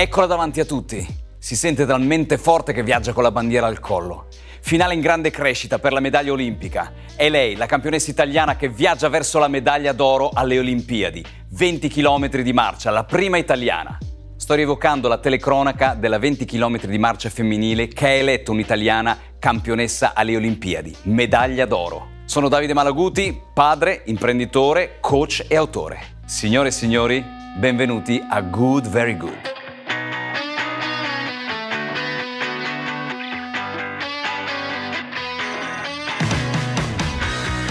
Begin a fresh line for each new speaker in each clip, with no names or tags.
Eccola davanti a tutti. Si sente talmente forte che viaggia con la bandiera al collo. Finale in grande crescita per la medaglia olimpica. È lei, la campionessa italiana che viaggia verso la medaglia d'oro alle Olimpiadi. 20 km di marcia, la prima italiana. Sto rievocando la telecronaca della 20 km di marcia femminile che ha eletto un'italiana campionessa alle Olimpiadi. Medaglia d'oro. Sono Davide Malaguti, padre, imprenditore, coach e autore. Signore e signori, benvenuti a Good Very Good.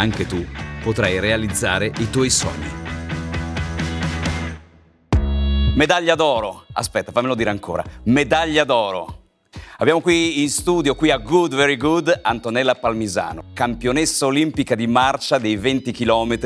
anche tu potrai realizzare i tuoi sogni. Medaglia d'oro. Aspetta, fammelo dire ancora. Medaglia d'oro. Abbiamo qui in studio, qui a Good Very Good, Antonella Palmisano, campionessa olimpica di marcia dei 20 km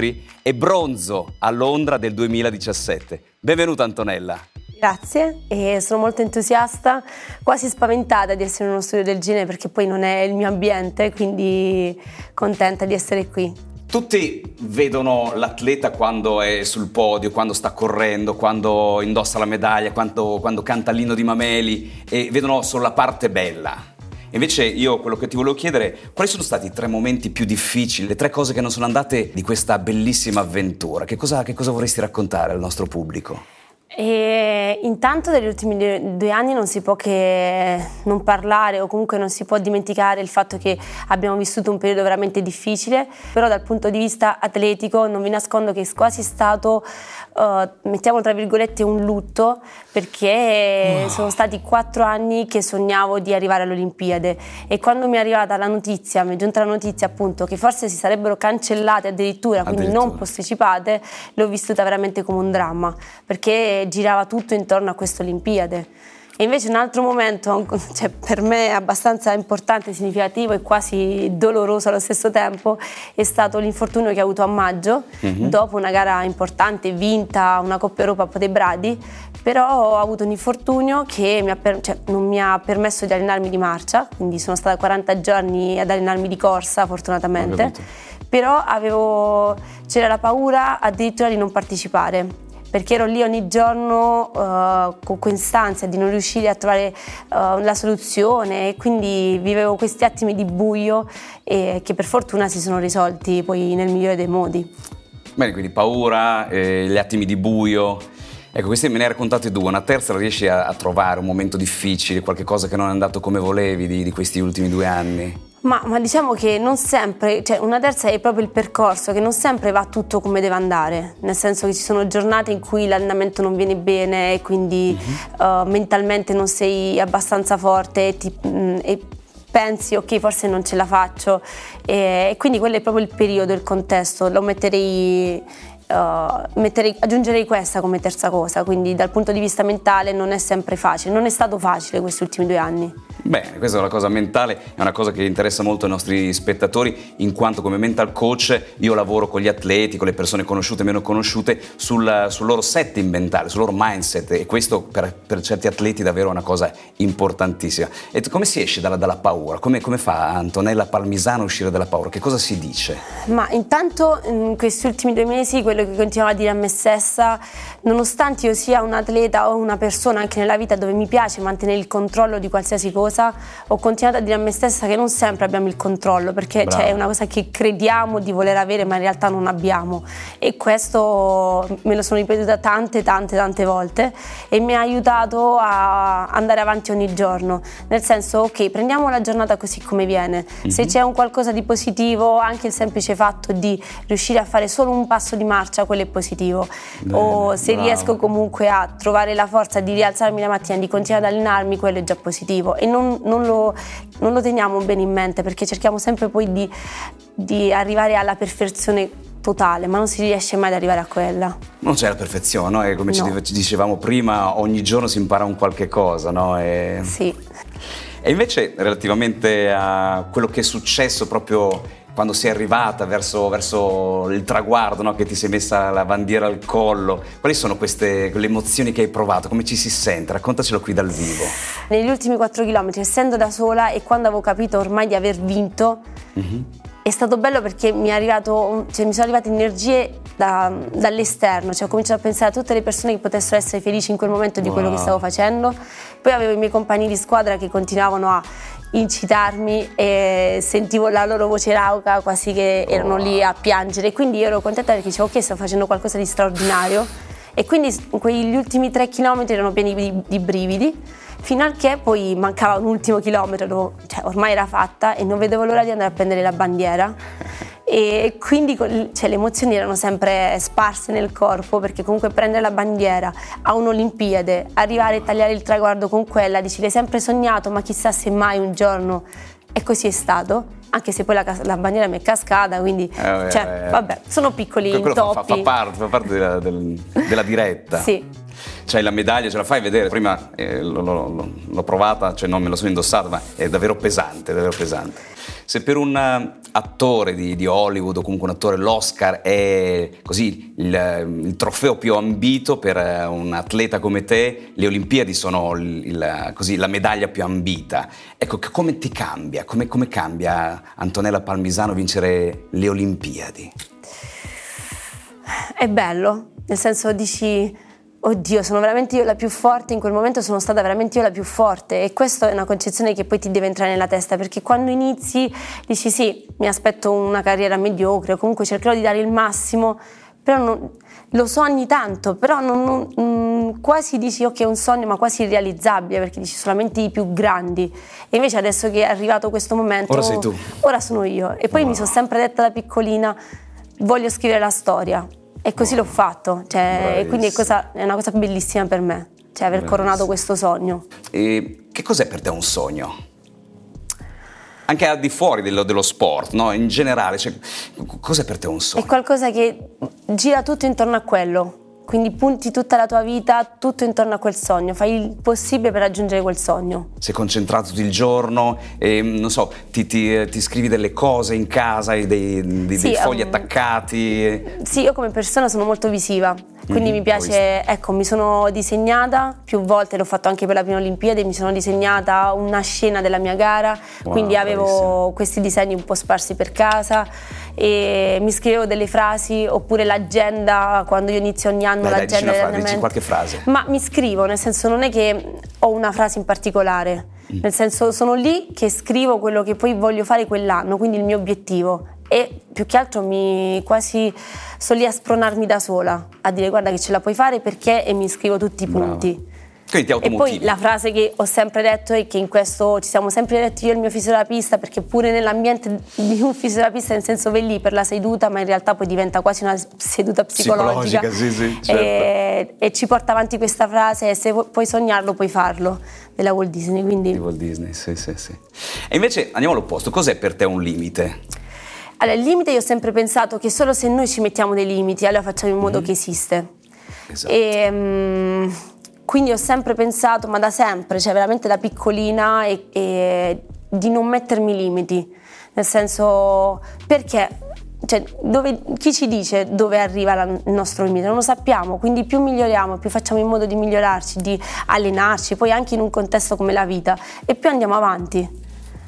e bronzo a Londra del 2017. Benvenuta Antonella.
Grazie e sono molto entusiasta, quasi spaventata di essere in uno studio del genere perché poi non è il mio ambiente, quindi contenta di essere qui.
Tutti vedono l'atleta quando è sul podio, quando sta correndo, quando indossa la medaglia, quando, quando canta l'inno di Mameli e vedono solo la parte bella. Invece io quello che ti volevo chiedere, quali sono stati i tre momenti più difficili, le tre cose che non sono andate di questa bellissima avventura? Che cosa, che cosa vorresti raccontare al nostro pubblico?
E intanto dagli ultimi due anni non si può che non parlare o comunque non si può dimenticare il fatto che abbiamo vissuto un periodo veramente difficile, però dal punto di vista atletico non vi nascondo che è quasi stato, uh, mettiamo tra virgolette, un lutto perché wow. sono stati quattro anni che sognavo di arrivare alle Olimpiadi e quando mi è arrivata la notizia, mi è giunta la notizia appunto che forse si sarebbero cancellate addirittura, quindi addirittura. non postecipate, l'ho vissuta veramente come un dramma perché girava tutto intorno a queste Olimpiadi. E invece un altro momento, cioè per me abbastanza importante, significativo e quasi doloroso allo stesso tempo, è stato l'infortunio che ho avuto a maggio, mm-hmm. dopo una gara importante, vinta una Coppa Europa a Potebradi, però ho avuto un infortunio che mi per, cioè, non mi ha permesso di allenarmi di marcia, quindi sono stata 40 giorni ad allenarmi di corsa fortunatamente, però avevo, c'era la paura addirittura di non partecipare perché ero lì ogni giorno uh, con quest'ansia di non riuscire a trovare uh, la soluzione e quindi vivevo questi attimi di buio e che per fortuna si sono risolti poi nel migliore dei modi.
Bene, quindi paura, eh, gli attimi di buio. Ecco, queste me ne hai raccontate due, una terza riesci a, a, trovare, un momento difficile, qualcosa che non è andato come volevi di, di questi ultimi due anni?
Ma, ma, diciamo che non sempre, cioè una terza è proprio il percorso, che non sempre va tutto come deve andare, nel senso che ci sono giornate in cui l'allenamento non viene bene e quindi mm-hmm. uh, mentalmente non sei abbastanza forte e, ti, mh, mm, e, pensi ok forse non ce la faccio. E, e quindi quello è proprio il periodo, il contesto, lo metterei Uh, metterei, aggiungerei questa come terza cosa, quindi dal punto di vista mentale non è sempre facile, non è stato facile questi ultimi due anni.
Bene, questa è una cosa mentale, è una cosa che interessa molto ai nostri spettatori, in quanto come mental coach io lavoro con gli atleti, con le persone conosciute e meno conosciute, sul, sul loro setting mentale, sul loro mindset e questo per, per, certi atleti è davvero una cosa importantissima. E come si esce dalla, dalla paura? Come, come, fa Antonella Palmisano a uscire dalla paura? Che cosa si dice?
Ma intanto in questi ultimi due mesi quello che continuavo a dire a me stessa, nonostante io sia un atleta o una persona anche nella vita dove mi piace mantenere il controllo di qualsiasi cosa, ho continuato a dire a me stessa che non sempre abbiamo il controllo, perché cioè, è una cosa che crediamo di voler avere ma in realtà non abbiamo. E questo me lo sono ripetuta tante, tante, tante volte e mi ha aiutato a andare avanti ogni giorno. Nel senso, ok, prendiamo la giornata così come viene. Mm-hmm. Se mhm. c'è un qualcosa di positivo, anche il semplice fatto di riuscire a fare solo un passo di marcia, quello è positivo. Bene, o se bravo. riesco comunque a trovare la forza di rialzarmi la mattina, di continuare ad allenarmi, quello è già positivo. E non non, non, lo, non, lo, teniamo bene in mente perché cerchiamo sempre poi di, di arrivare alla perfezione totale, ma non si riesce mai ad arrivare a quella.
Non c'è la perfezione, no? E come no. ci dicevamo prima, ogni giorno si impara un qualche cosa, no? E...
Sì.
E invece relativamente a quello che è successo proprio quando sei arrivata verso, verso il traguardo, no? che ti sei messa la bandiera al collo, quali sono queste le emozioni che hai provato? Come ci si sente? Raccontacelo qui dal vivo.
Negli ultimi 4 km, essendo da sola e quando avevo capito ormai di aver vinto, mm-hmm. è stato bello perché mi, arrivato, cioè, mi sono arrivate energie da, dall'esterno, cioè ho cominciato a pensare a tutte le persone che potessero essere felici in quel momento di wow. quello che stavo facendo. Poi avevo i miei compagni di squadra che continuavano a incitarmi e sentivo la loro voce rauca quasi che erano lì a piangere. Quindi ero contenta perché dicevo ok sto facendo qualcosa di straordinario. E quindi quegli ultimi tre chilometri erano pieni di, di brividi fino a che poi mancava un ultimo chilometro, cioè ormai era fatta e non vedevo l'ora di andare a prendere la bandiera e quindi cioè, le emozioni erano sempre sparse nel corpo perché comunque prendere la bandiera a un'Olimpiade, arrivare a tagliare il traguardo con quella, dici l'hai sempre sognato ma chissà se mai un giorno e così è stato anche se poi la, la bandiera mi è cascata, quindi eh, vabbè, cioè, eh, vabbè, sono piccoli intoppi.
Fa, fa, parte, fa parte della, del, della diretta.
sì.
C'hai la medaglia, ce la fai vedere. Prima eh, l'ho, l'ho, l'ho, provata, cioè non me la sono indossata, ma è davvero pesante, davvero pesante. Se per un eh, attore di, di, Hollywood o comunque un attore l'Oscar è così il, il, trofeo più ambito per eh, un atleta come te, le Olimpiadi sono il, così, la medaglia più ambita. Ecco, come ti cambia? Come, come cambia Antonella Palmisano vincere le Olimpiadi?
È bello, nel senso dici oddio, sono veramente io la più forte, in quel momento sono stata veramente io la più forte. E questa è una concezione che poi ti deve entrare nella testa perché quando inizi dici sì, mi aspetto una carriera mediocre o comunque cercherò di dare il massimo, però non, lo sogni tanto, però non, non, mm, quasi dici ok è un sogno ma quasi irrealizzabile perché dici solamente i più grandi. E invece adesso che è arrivato questo momento
ora sei tu.
ora sono io. E poi wow. mi sono sempre detta da piccolina voglio scrivere la storia e così l'ho fatto, cioè, quindi è, cosa, è, una cosa bellissima per me, cioè aver Bravissimo. coronato questo sogno.
E che cos'è per te un sogno? Anche al di fuori dello, dello sport, no? in generale, cioè, cos'è per te un sogno?
È qualcosa che gira tutto intorno a quello, quindi punti tutta la tua vita tutto intorno a quel sogno, fai il possibile per raggiungere quel sogno.
Sei concentrato tutto il giorno, e, non so, ti, ti, ti, scrivi delle cose in casa, dei, dei, sì, dei fogli um, attaccati.
Sì, io come persona sono molto visiva, quindi mm-hmm, mi piace, ecco, mi sono disegnata più volte, l'ho fatto anche per la prima Olimpiade, mi sono disegnata una scena della mia gara, wow, quindi avevo bravissimo. questi disegni un po' sparsi per casa e mi scrivevo delle frasi oppure l'agenda quando io inizio ogni anno
Beh,
l'agenda
dai, dicina, dici qualche frase.
Ma mi scrivo, nel senso non è che ho una frase in particolare, mm. nel senso sono lì che scrivo quello che poi voglio fare quell'anno, quindi il mio obiettivo e più che altro mi quasi sto lì a spronarmi da sola, a dire guarda che ce la puoi fare perché e mi scrivo tutti i punti.
Brava. Quindi ti
e poi la frase che ho sempre detto è che in questo ci siamo sempre detti io e il mio fisioterapista, perché pure nell'ambiente di un fisioterapista, nel senso vai lì per la seduta, ma in realtà poi diventa quasi una seduta psicologica.
psicologica sì, sì,
certo. e, e, ci porta avanti questa frase, e se puoi sognarlo puoi farlo, della Walt Disney. Quindi...
Di Walt Disney, sì, sì, sì. E invece andiamo all'opposto, cos'è per te un limite?
Allora, il limite io ho sempre pensato che solo se noi ci mettiamo dei limiti, allora facciamo in modo mm-hmm. che esiste. Esatto. E, um, quindi ho sempre pensato, ma da sempre, cioè veramente da piccolina, e, e di non mettermi limiti. Nel senso, perché cioè, dove, chi ci dice dove arriva la, il nostro limite? Non lo sappiamo, quindi più miglioriamo, più facciamo in modo di migliorarci, di allenarci, poi anche in un contesto come la vita, e più andiamo avanti.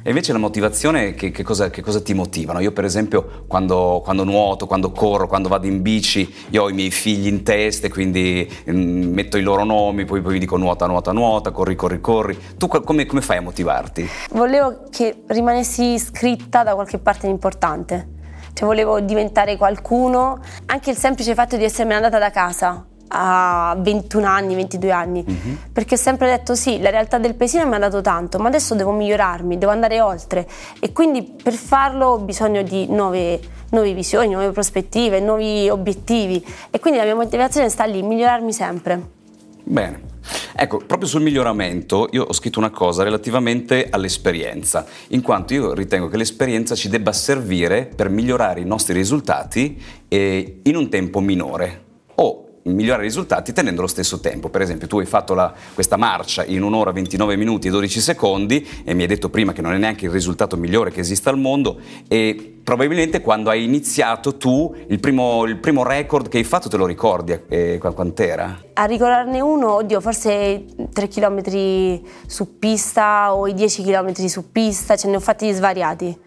E invece la motivazione, che, che, cosa, che cosa, ti motivano? Io per esempio quando, quando, nuoto, quando corro, quando vado in bici, io ho i miei figli in testa e quindi mm, metto i loro nomi, poi, poi dico nuota, nuota, nuota, corri, corri, corri. Tu come, come fai a motivarti?
Volevo che rimanessi iscritta da qualche parte importante. Cioè volevo diventare qualcuno, anche il semplice fatto di essermi andata da casa a 21 anni, 22 anni, uh-huh. perché ho sempre detto sì, la realtà del paesino mi ha dato tanto, ma adesso devo migliorarmi, devo andare oltre e quindi per farlo ho bisogno di nuove, nuove visioni, nuove prospettive, nuovi obiettivi e quindi la mia motivazione sta lì, migliorarmi sempre.
Bene. Ecco, proprio sul miglioramento io ho scritto una cosa relativamente all'esperienza, in quanto io ritengo che l'esperienza ci debba servire per migliorare i nostri risultati eh, in un tempo minore o migliorare i risultati tenendo lo stesso tempo. Per esempio, tu hai fatto la, questa marcia in un'ora 29 minuti e 12 secondi e mi hai detto prima che non è neanche il risultato migliore che esista al mondo e probabilmente quando hai iniziato tu il primo, il primo record che hai fatto te lo ricordi eh, quant'era?
A ricordarne uno, oddio, forse 3 km su pista o i 10 km su pista, ce ne ho fatti svariati.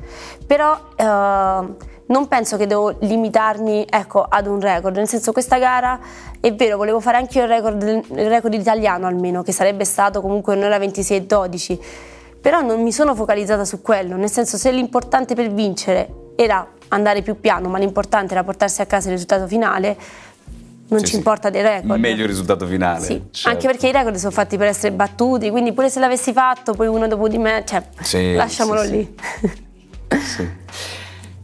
Però eh, non penso che devo limitarmi ecco, ad un record, nel senso questa gara è vero, volevo fare anche il record, il record italiano almeno, che sarebbe stato comunque un'ora 26 e 12, però non mi sono focalizzata su quello, nel senso se l'importante per vincere era andare più piano, ma l'importante era portarsi a casa il risultato finale, non sì, ci sì. importa dei record.
Meglio il risultato finale.
Sì, certo. anche perché i record sono fatti per essere battuti, quindi pure se l'avessi fatto, poi uno dopo di me, cioè, lasciamolo lì.
Sì.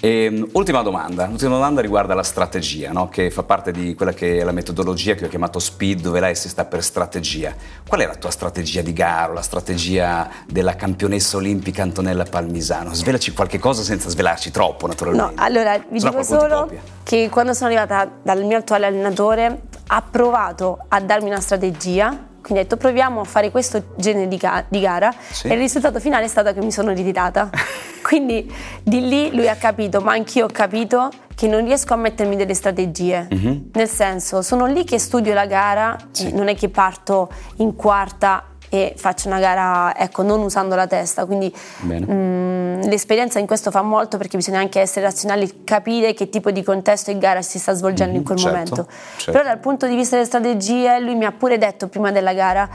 E, ehm, ultima domanda, l'ultima domanda riguarda la strategia, no? che fa parte di quella che è la metodologia che ho chiamato SPEED, dove lei si sta per strategia. Qual è la tua strategia di gara, la strategia della campionessa olimpica Antonella Palmisano? Svelaci qualche cosa senza svelarci troppo, naturalmente.
No, allora vi dico solo che quando sono arrivata dal mio attuale allenatore ha provato a darmi una strategia quindi ho detto proviamo a fare questo genere di, ga- di gara sì. e il risultato finale è stato che mi sono ritirata. Quindi di lì lui ha capito, ma anch'io ho capito che non riesco a mettermi delle strategie. Mm-hmm. Nel senso, sono lì che studio la gara, sì. non è che parto in quarta e faccio una gara ecco, non usando la testa. Quindi mh, mm, l'esperienza in questo fa molto perché bisogna anche essere razionali, capire che tipo di contesto e gara si sta svolgendo mm-hmm, in quel certo, momento. Certo. Però dal punto di vista delle strategie, lui mi ha pure detto prima della gara,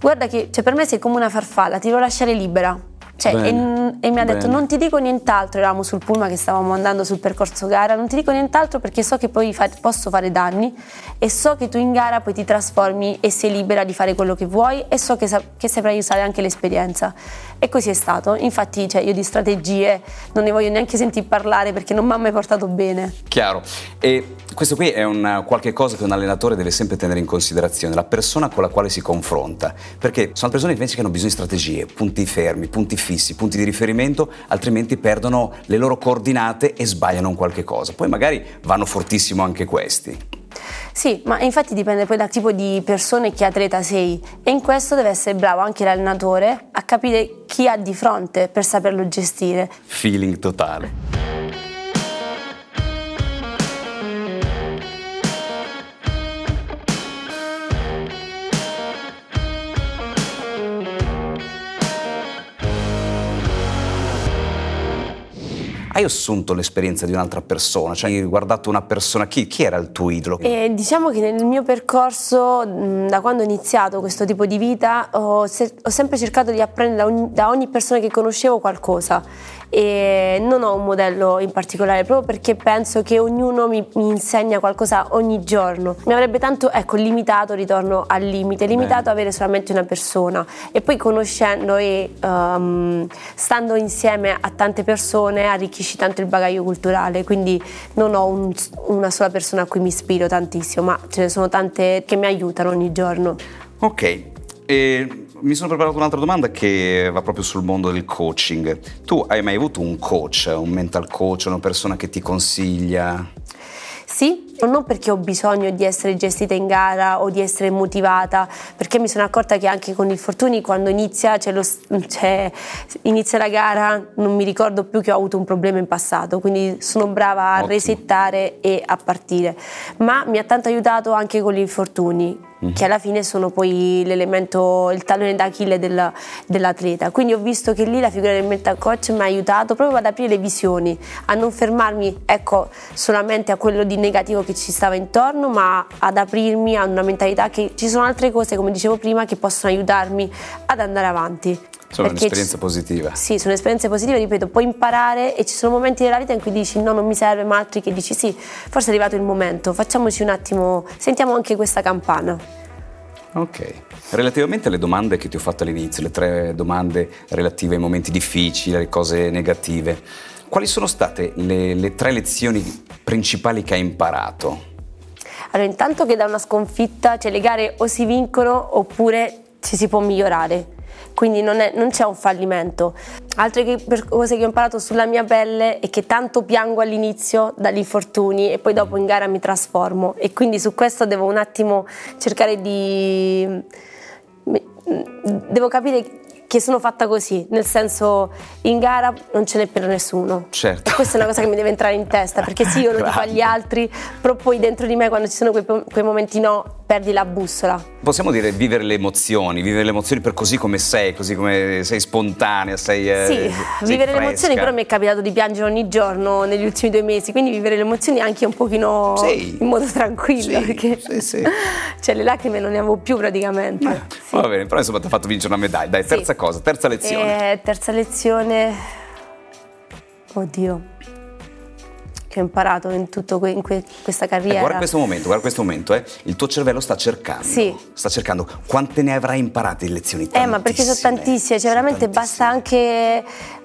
guarda che cioè, per me sei come una farfalla, ti devo lasciare libera cioè, e, e, mi ha detto non ti dico nient'altro, eravamo sul pullman che stavamo andando sul percorso gara, non ti dico nient'altro perché so che poi fa, posso fare danni e so che tu in gara poi ti trasformi e sei libera di fare quello che vuoi e so che, che saprai usare anche l'esperienza. E così è stato. Infatti cioè, io di strategie non ne voglio neanche sentire parlare perché non mi ha mai portato bene.
Chiaro. E questo qui è un, qualche cosa che un allenatore deve sempre tenere in considerazione, la persona con la quale si confronta. Perché sono persone invece che hanno bisogno di strategie, punti fermi, punti fissi, punti di riferimento, altrimenti perdono le loro coordinate e sbagliano un qualche cosa. Poi magari vanno fortissimo anche questi.
Sì, ma infatti dipende poi dal tipo di persona e che atleta sei e in questo deve essere bravo anche l'allenatore a capire chi ha di fronte per saperlo gestire.
Feeling totale. Hai assunto l'esperienza di un'altra persona? Cioè hai guardato una persona, chi, chi era il tuo idolo?
Eh, diciamo che nel mio percorso, da quando ho iniziato questo tipo di vita, ho, se- ho sempre cercato di apprendere da ogni, da ogni persona che conoscevo qualcosa e non ho un modello in particolare proprio perché penso che ognuno mi, mi insegna qualcosa ogni giorno. Mi avrebbe tanto, ecco, limitato, ritorno al limite, limitato Beh. avere solamente una persona e poi conoscendo e um, stando insieme a tante persone arricchisci tanto il bagaglio culturale, quindi non ho un, una sola persona a cui mi ispiro tantissimo, ma ce ne sono tante che mi aiutano ogni giorno.
Ok, e mi sono preparato un'altra domanda che va proprio sul mondo del coaching. Tu hai mai avuto un coach, un mental coach, una persona che ti consiglia?
Sì, non perché ho bisogno di essere gestita in gara o di essere motivata, perché mi sono accorta che anche con i fortuni quando inizia, c'è lo, c'è, inizia la gara non mi ricordo più che ho avuto un problema in passato, quindi sono brava a Ottimo. resettare e a partire. Ma mi ha tanto aiutato anche con gli infortuni mm-hmm. che alla fine sono poi l'elemento, il tallone d'Achille del, dell'atleta. Quindi ho visto che lì la figura del mental coach mi ha aiutato proprio ad aprire le visioni, a non fermarmi ecco, solamente a quello di negativo che ci stava intorno, ma ad aprirmi a una mentalità che ci sono altre cose, come dicevo prima, che possono aiutarmi ad andare avanti.
Sono un'esperienza positiva.
Sì, sono esperienze positive, ripeto, puoi imparare e ci sono momenti nella vita in cui dici no, non mi serve, ma altri che dici sì, forse è arrivato il momento, facciamoci un attimo, sentiamo anche questa campana.
Ok. Relativamente alle domande che ti ho fatto all'inizio, le tre domande relative ai momenti difficili, alle cose negative, quali sono state le, le tre lezioni principali che hai imparato?
Allora, intanto che da una sconfitta, cioè le gare o si vincono oppure ci si può migliorare quindi non, è, non, c'è un fallimento. Altre che, cose che ho imparato sulla mia pelle è che tanto piango all'inizio dagli infortuni e poi dopo in gara mi trasformo e quindi su questo devo un attimo cercare di... devo capire che sono fatta così, nel senso in gara non ce n'è per nessuno.
Certo.
E questa è una cosa che mi deve entrare in testa, perché sì, io lo dico agli altri, però poi dentro di me quando ci sono quei, quei momenti no, perdi la bussola.
Possiamo dire vivere le emozioni, vivere le emozioni per così come sei, così come sei spontanea, sei
eh, Sì,
sei
vivere
fresca.
le emozioni però mi è capitato di piangere ogni giorno negli ultimi due mesi, quindi vivere le emozioni anche un pochino
sì.
in modo tranquillo,
sì,
perché
sì, sì.
cioè le lacrime non ne avevo più praticamente.
Eh, sì. Va bene, però insomma ti ha fatto vincere una medaglia. Dai, terza cosa, terza lezione.
Eh, terza lezione, oddio che ho imparato in tutta que- que- questa carriera. Eh,
guarda questo momento, guarda questo momento, eh. il tuo cervello sta cercando.
Sì.
Sta cercando. Quante ne avrai imparate di lezioni?
Eh, ma perché sono tantissime, cioè veramente basta anche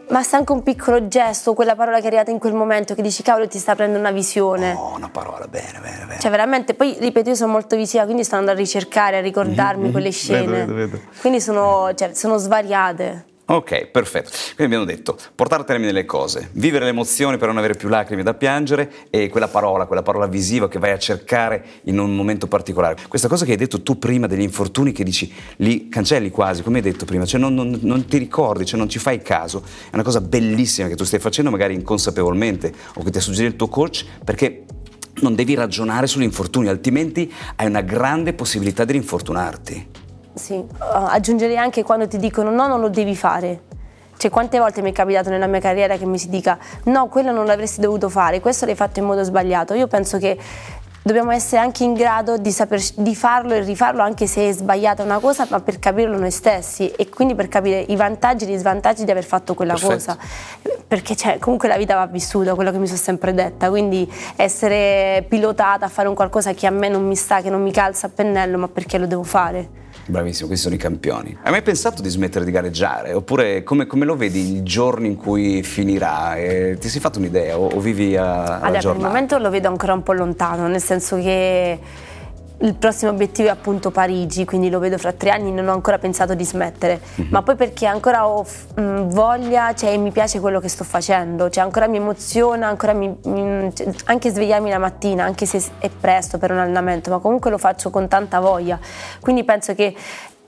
basta anche un piccolo gesto, quella parola che è arrivata in quel momento che dici cavolo ti sta prendendo una visione.
Oh, una parola, bene, bene, bene.
Cioè veramente, poi ripeto io sono molto visiva, quindi sto andando a ricercare, a ricordarmi mm-hmm. quelle scene.
Vedo, vedo, vedo.
Quindi sono, cioè, sono svariate.
Ok, perfetto. Quindi abbiamo detto portare a termine le cose, vivere le emozioni per non avere più lacrime da piangere e quella parola, quella parola visiva che vai a cercare in un momento particolare. Questa cosa che hai detto tu prima degli infortuni che dici li cancelli quasi, come hai detto prima, cioè non, non, non ti ricordi, cioè non ci fai caso, è una cosa bellissima che tu stai facendo magari inconsapevolmente o che ti ha suggerito il tuo coach perché non devi ragionare sull'infortunio, altrimenti hai una grande possibilità di rinfortunarti.
Sì, uh, aggiungerei anche quando ti dicono no, non lo devi fare. Cioè, quante volte mi è capitato nella mia carriera che mi si dica no, quello non l'avresti dovuto fare, questo l'hai fatto in modo sbagliato. Io penso che dobbiamo essere anche in grado di, saper, di farlo e rifarlo anche se è sbagliata una cosa, ma per capirlo noi stessi e quindi per capire i vantaggi e gli svantaggi di aver fatto quella
Perfetto.
cosa. Perché cioè, comunque la vita va vissuta, quello che mi sono sempre detta, quindi essere pilotata a fare un qualcosa che a me non mi sta, che non mi calza a pennello, ma perché lo devo fare?
Bravissimo, questi sono i campioni. Hai mai pensato di smettere di gareggiare? Oppure come, come lo vedi il giorno in cui finirà? Eh, ti sei fatto un'idea o, o vivi a,
allora? Per il momento lo vedo ancora un po' lontano, nel senso che il prossimo obiettivo è appunto Parigi, quindi lo vedo fra tre anni, non ho ancora pensato di smettere, mm-hmm. ma poi perché ancora ho mh, voglia, cioè mi piace quello che sto facendo, cioè ancora mi emoziona, ancora mi, mi, cioè, anche svegliarmi la mattina, anche se è presto per un allenamento, ma comunque lo faccio con tanta voglia, quindi penso che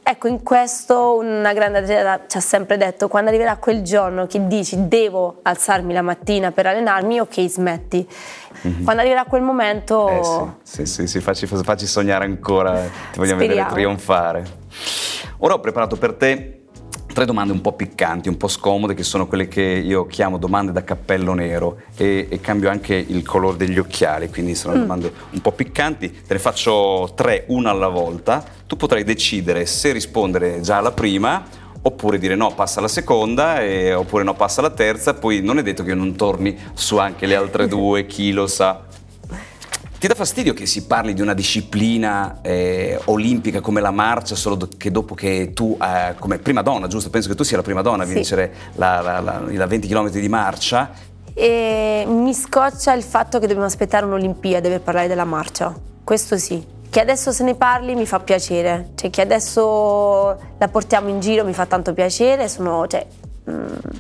Ecco, in questo una grande atleta ci ha sempre detto, quando arriverà quel giorno che dici devo alzarmi la mattina per allenarmi, ok, smetti. Mm-hmm. Quando arriverà quel momento...
Eh sì, sì, sì, sì facci, facci, sognare ancora, ti vogliamo Speriamo. vedere trionfare. Ora ho preparato per te tre domande un po' piccanti, un po' scomode, che sono quelle che io chiamo domande da cappello nero e, e cambio anche il colore degli occhiali, quindi sono mm. domande un po' piccanti. Te ne faccio tre, una alla volta. Tu potrai decidere se rispondere già alla prima oppure dire no, passa alla seconda, e, oppure no, passa alla terza, poi non è detto che non torni su anche le altre due, chi lo sa. Ti dà fastidio che si parli di una disciplina eh, olimpica come la marcia solo do- che dopo che tu, eh, come prima donna, giusto? Penso che tu sia la prima donna a vincere la, la, la, la 20 km di marcia.
E mi scoccia il fatto che dobbiamo aspettare un'Olimpiade per parlare della marcia. Questo sì. Che adesso se ne parli mi fa piacere, cioè che adesso la portiamo in giro mi fa tanto piacere, sono, cioè,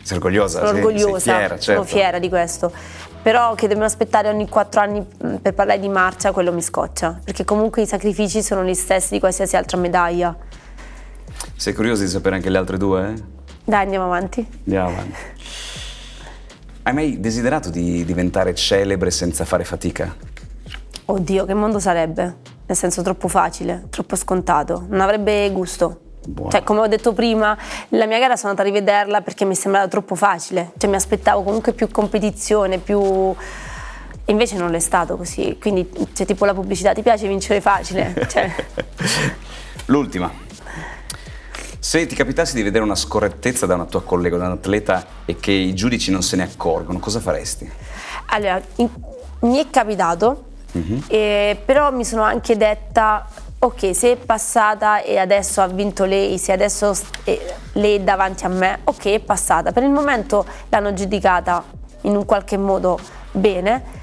sei orgogliosa?
Sono
sei,
orgogliosa,
sei fiera, certo.
sono fiera di questo però che dobbiamo aspettare ogni quattro anni mm, per parlare di marcia, quello mi scoccia, perché comunque i sacrifici sono gli stessi di qualsiasi altra medaglia.
Sei curiosa di sapere anche le altre due? Eh?
Dai, andiamo avanti.
Andiamo avanti. Hai mai desiderato di diventare celebre senza fare fatica?
Oddio, che mondo sarebbe? Nel senso troppo facile, troppo scontato, non avrebbe gusto. Buono. Cioè, come ho detto prima, la mia gara sono andata a rivederla perché mi sembrava troppo facile. Cioè, mi aspettavo comunque più competizione, più. Invece non l'è stato così. Quindi c'è cioè, tipo la pubblicità, ti piace vincere facile? Cioè...
L'ultima. Se ti capitassi di vedere una scorrettezza da una tua collega, da un atleta e che i giudici non se ne accorgono, cosa faresti?
Allora, in... mi è capitato, uh-huh. eh, però mi sono anche detta ok, se è passata e adesso ha vinto lei, se adesso lei è davanti a me, ok, è passata. Per il momento l'hanno giudicata in un qualche modo bene.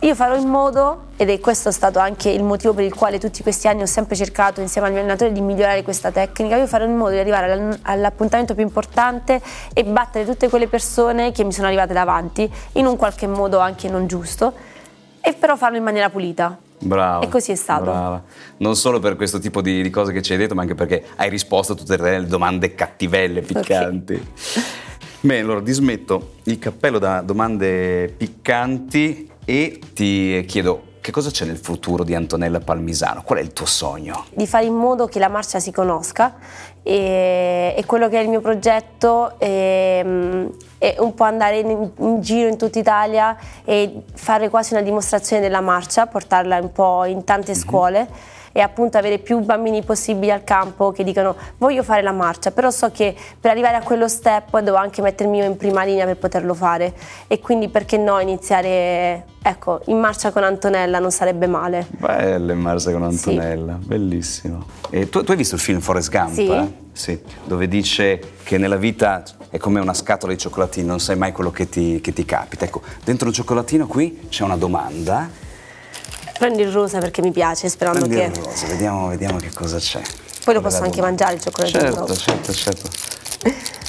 io farò in modo, ed è questo stato anche il motivo per il quale tutti questi anni ho sempre cercato insieme al mio allenatore di migliorare questa tecnica, io farò in modo di arrivare all'appuntamento più importante e battere tutte quelle persone che mi sono arrivate davanti, in un qualche modo anche non giusto, e però farlo in maniera pulita.
Bravo.
E così è stato.
Brava. Non solo per questo tipo di, di, cose che ci hai detto, ma anche perché hai risposto a tutte le domande cattivelle, piccanti. Okay. Bene, allora dismetto il cappello da domande piccanti e ti chiedo che cosa c'è nel futuro di Antonella Palmisano? Qual è il tuo sogno?
Di fare in modo che la marcia si conosca e, e quello che è il mio progetto è, è un po' andare in, in, giro in tutta Italia e fare quasi una dimostrazione della marcia, portarla un po' in tante mm-hmm. scuole e appunto avere più bambini possibili al campo che dicano voglio fare la marcia, però so che per arrivare a quello step devo anche mettermi io in prima linea per poterlo fare e quindi perché no iniziare ecco, in marcia con Antonella non sarebbe male.
Bella in marcia con Antonella, sì. bellissimo. E tu, tu, hai visto il film Forrest Gump?
Sì.
Eh? sì. Dove dice che nella vita è come una scatola di cioccolatini, non sai mai quello che ti, che ti capita. Ecco, dentro un cioccolatino qui c'è una domanda
Prendi il rosa perché mi piace, sperando
Prendi
che...
il rosa, vediamo, vediamo che cosa c'è.
Poi lo posso anche mangiare il cioccolato
certo, rosa. Certo, certo,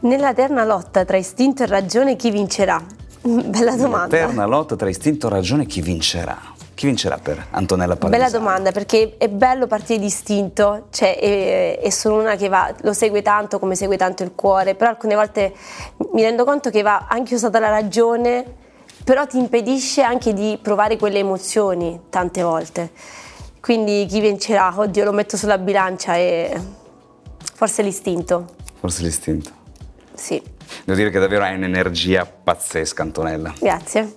Nell'eterna lotta tra istinto e ragione chi vincerà? Bella domanda.
Nell'eterna lotta tra istinto e ragione chi vincerà? Chi vincerà per Antonella Palmisano?
Bella domanda perché è bello partire di istinto, cioè è, è solo una che va, lo segue tanto come segue tanto il cuore, però alcune volte mi rendo conto che va anche usata la ragione però ti impedisce anche di provare quelle emozioni tante volte. Quindi chi vincerà? Oddio, lo metto sulla bilancia e forse l'istinto.
Forse l'istinto.
Sì.
Devo dire che davvero hai un'energia pazzesca, Antonella.
Grazie.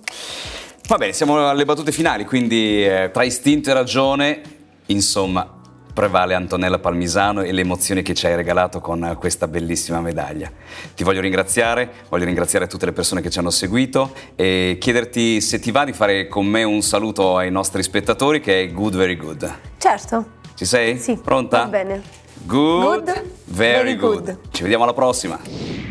Va bene, siamo alle battute finali, quindi eh, tra istinto e ragione, insomma, prevale Antonella Palmisano e le emozioni che ci hai regalato con questa bellissima medaglia. Ti voglio ringraziare, voglio ringraziare tutte le persone che ci hanno seguito e chiederti se ti va di fare con me un saluto ai nostri spettatori che è Good Very Good.
Certo.
Ci sei?
Sì.
Pronta?
Va bene.
Good, good very, very good. good. Ci vediamo alla prossima.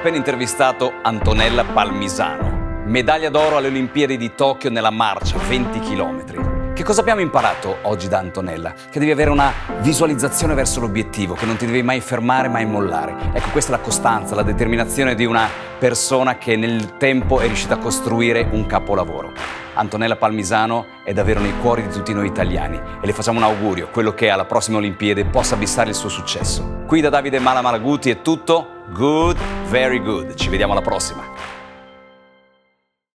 Appena intervistato Antonella Palmisano, medaglia d'oro alle Olimpiadi di Tokyo nella marcia, 20 km. Che cosa abbiamo imparato oggi da Antonella? Che devi avere una visualizzazione verso l'obiettivo, che non ti devi mai fermare, mai mollare. Ecco, questa è la costanza, la determinazione di una persona che nel tempo è riuscita a costruire un capolavoro. Antonella Palmisano è davvero nei cuori di tutti noi italiani e le facciamo un augurio, quello che alla prossima Olimpiade possa bissare il suo successo. Qui da Davide Mala Malaguti è tutto. Good, very good. Ci vediamo alla prossima.